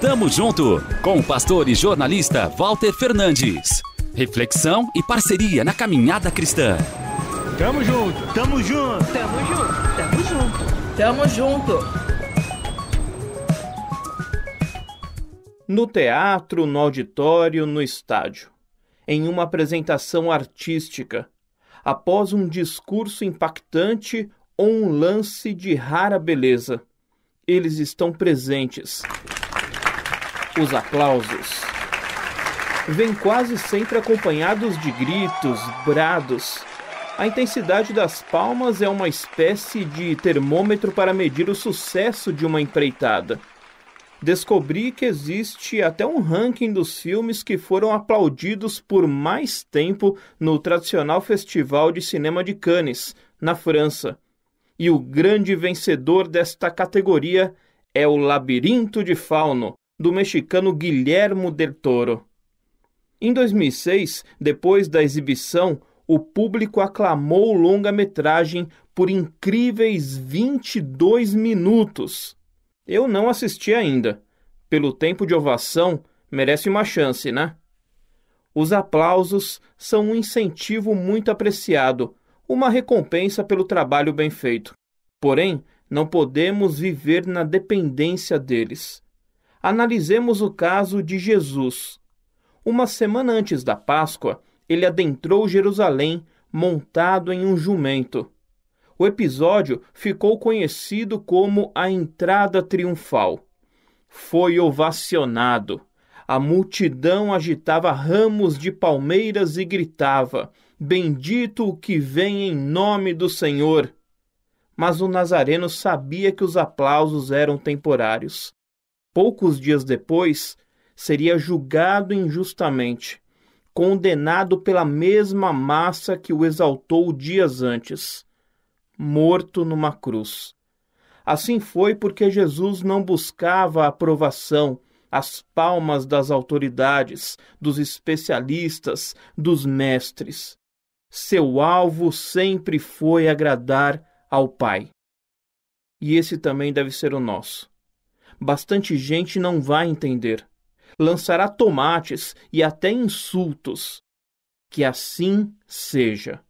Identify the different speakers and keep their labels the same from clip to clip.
Speaker 1: Tamo junto com o pastor e jornalista Walter Fernandes. Reflexão e parceria na caminhada cristã.
Speaker 2: Tamo junto, tamo junto,
Speaker 3: tamo junto, tamo junto, tamo junto.
Speaker 4: No teatro, no auditório, no estádio. Em uma apresentação artística, após um discurso impactante ou um lance de rara beleza, eles estão presentes os aplausos vêm quase sempre acompanhados de gritos, brados. A intensidade das palmas é uma espécie de termômetro para medir o sucesso de uma empreitada. Descobri que existe até um ranking dos filmes que foram aplaudidos por mais tempo no tradicional Festival de Cinema de Cannes, na França. E o grande vencedor desta categoria é o Labirinto de Fauno, do mexicano Guillermo del Toro. Em 2006, depois da exibição, o público aclamou o longa-metragem por incríveis 22 minutos. Eu não assisti ainda. Pelo tempo de ovação, merece uma chance, né? Os aplausos são um incentivo muito apreciado, uma recompensa pelo trabalho bem feito. Porém, não podemos viver na dependência deles. Analisemos o caso de Jesus. Uma semana antes da Páscoa, ele adentrou Jerusalém montado em um jumento. O episódio ficou conhecido como a Entrada Triunfal. Foi ovacionado. A multidão agitava ramos de palmeiras e gritava: Bendito o que vem em nome do Senhor! Mas o nazareno sabia que os aplausos eram temporários poucos dias depois, seria julgado injustamente, condenado pela mesma massa que o exaltou dias antes, morto numa cruz. Assim foi porque Jesus não buscava a aprovação, as palmas das autoridades, dos especialistas, dos mestres. Seu alvo sempre foi agradar ao Pai. E esse também deve ser o nosso bastante gente não vai entender. Lançará tomates e até insultos. Que assim seja.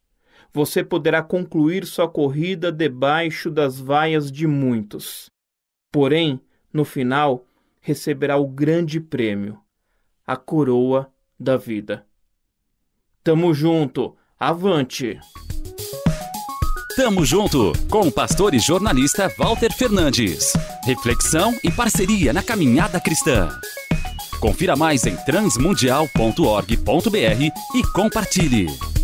Speaker 4: Você poderá concluir sua corrida debaixo das vaias de muitos. Porém, no final, receberá o grande prêmio, a coroa da vida. Tamo junto, avante!
Speaker 1: Tamo junto com o pastor e jornalista Walter Fernandes. Reflexão e parceria na caminhada cristã. Confira mais em transmundial.org.br e compartilhe.